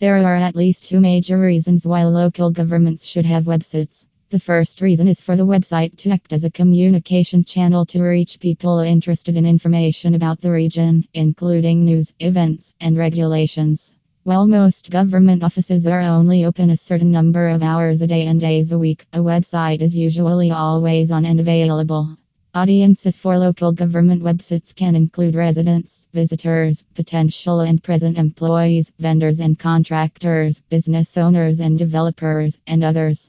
There are at least two major reasons why local governments should have websites. The first reason is for the website to act as a communication channel to reach people interested in information about the region, including news, events, and regulations. While most government offices are only open a certain number of hours a day and days a week, a website is usually always on and available. Audiences for local government websites can include residents, visitors, potential and present employees, vendors and contractors, business owners and developers, and others.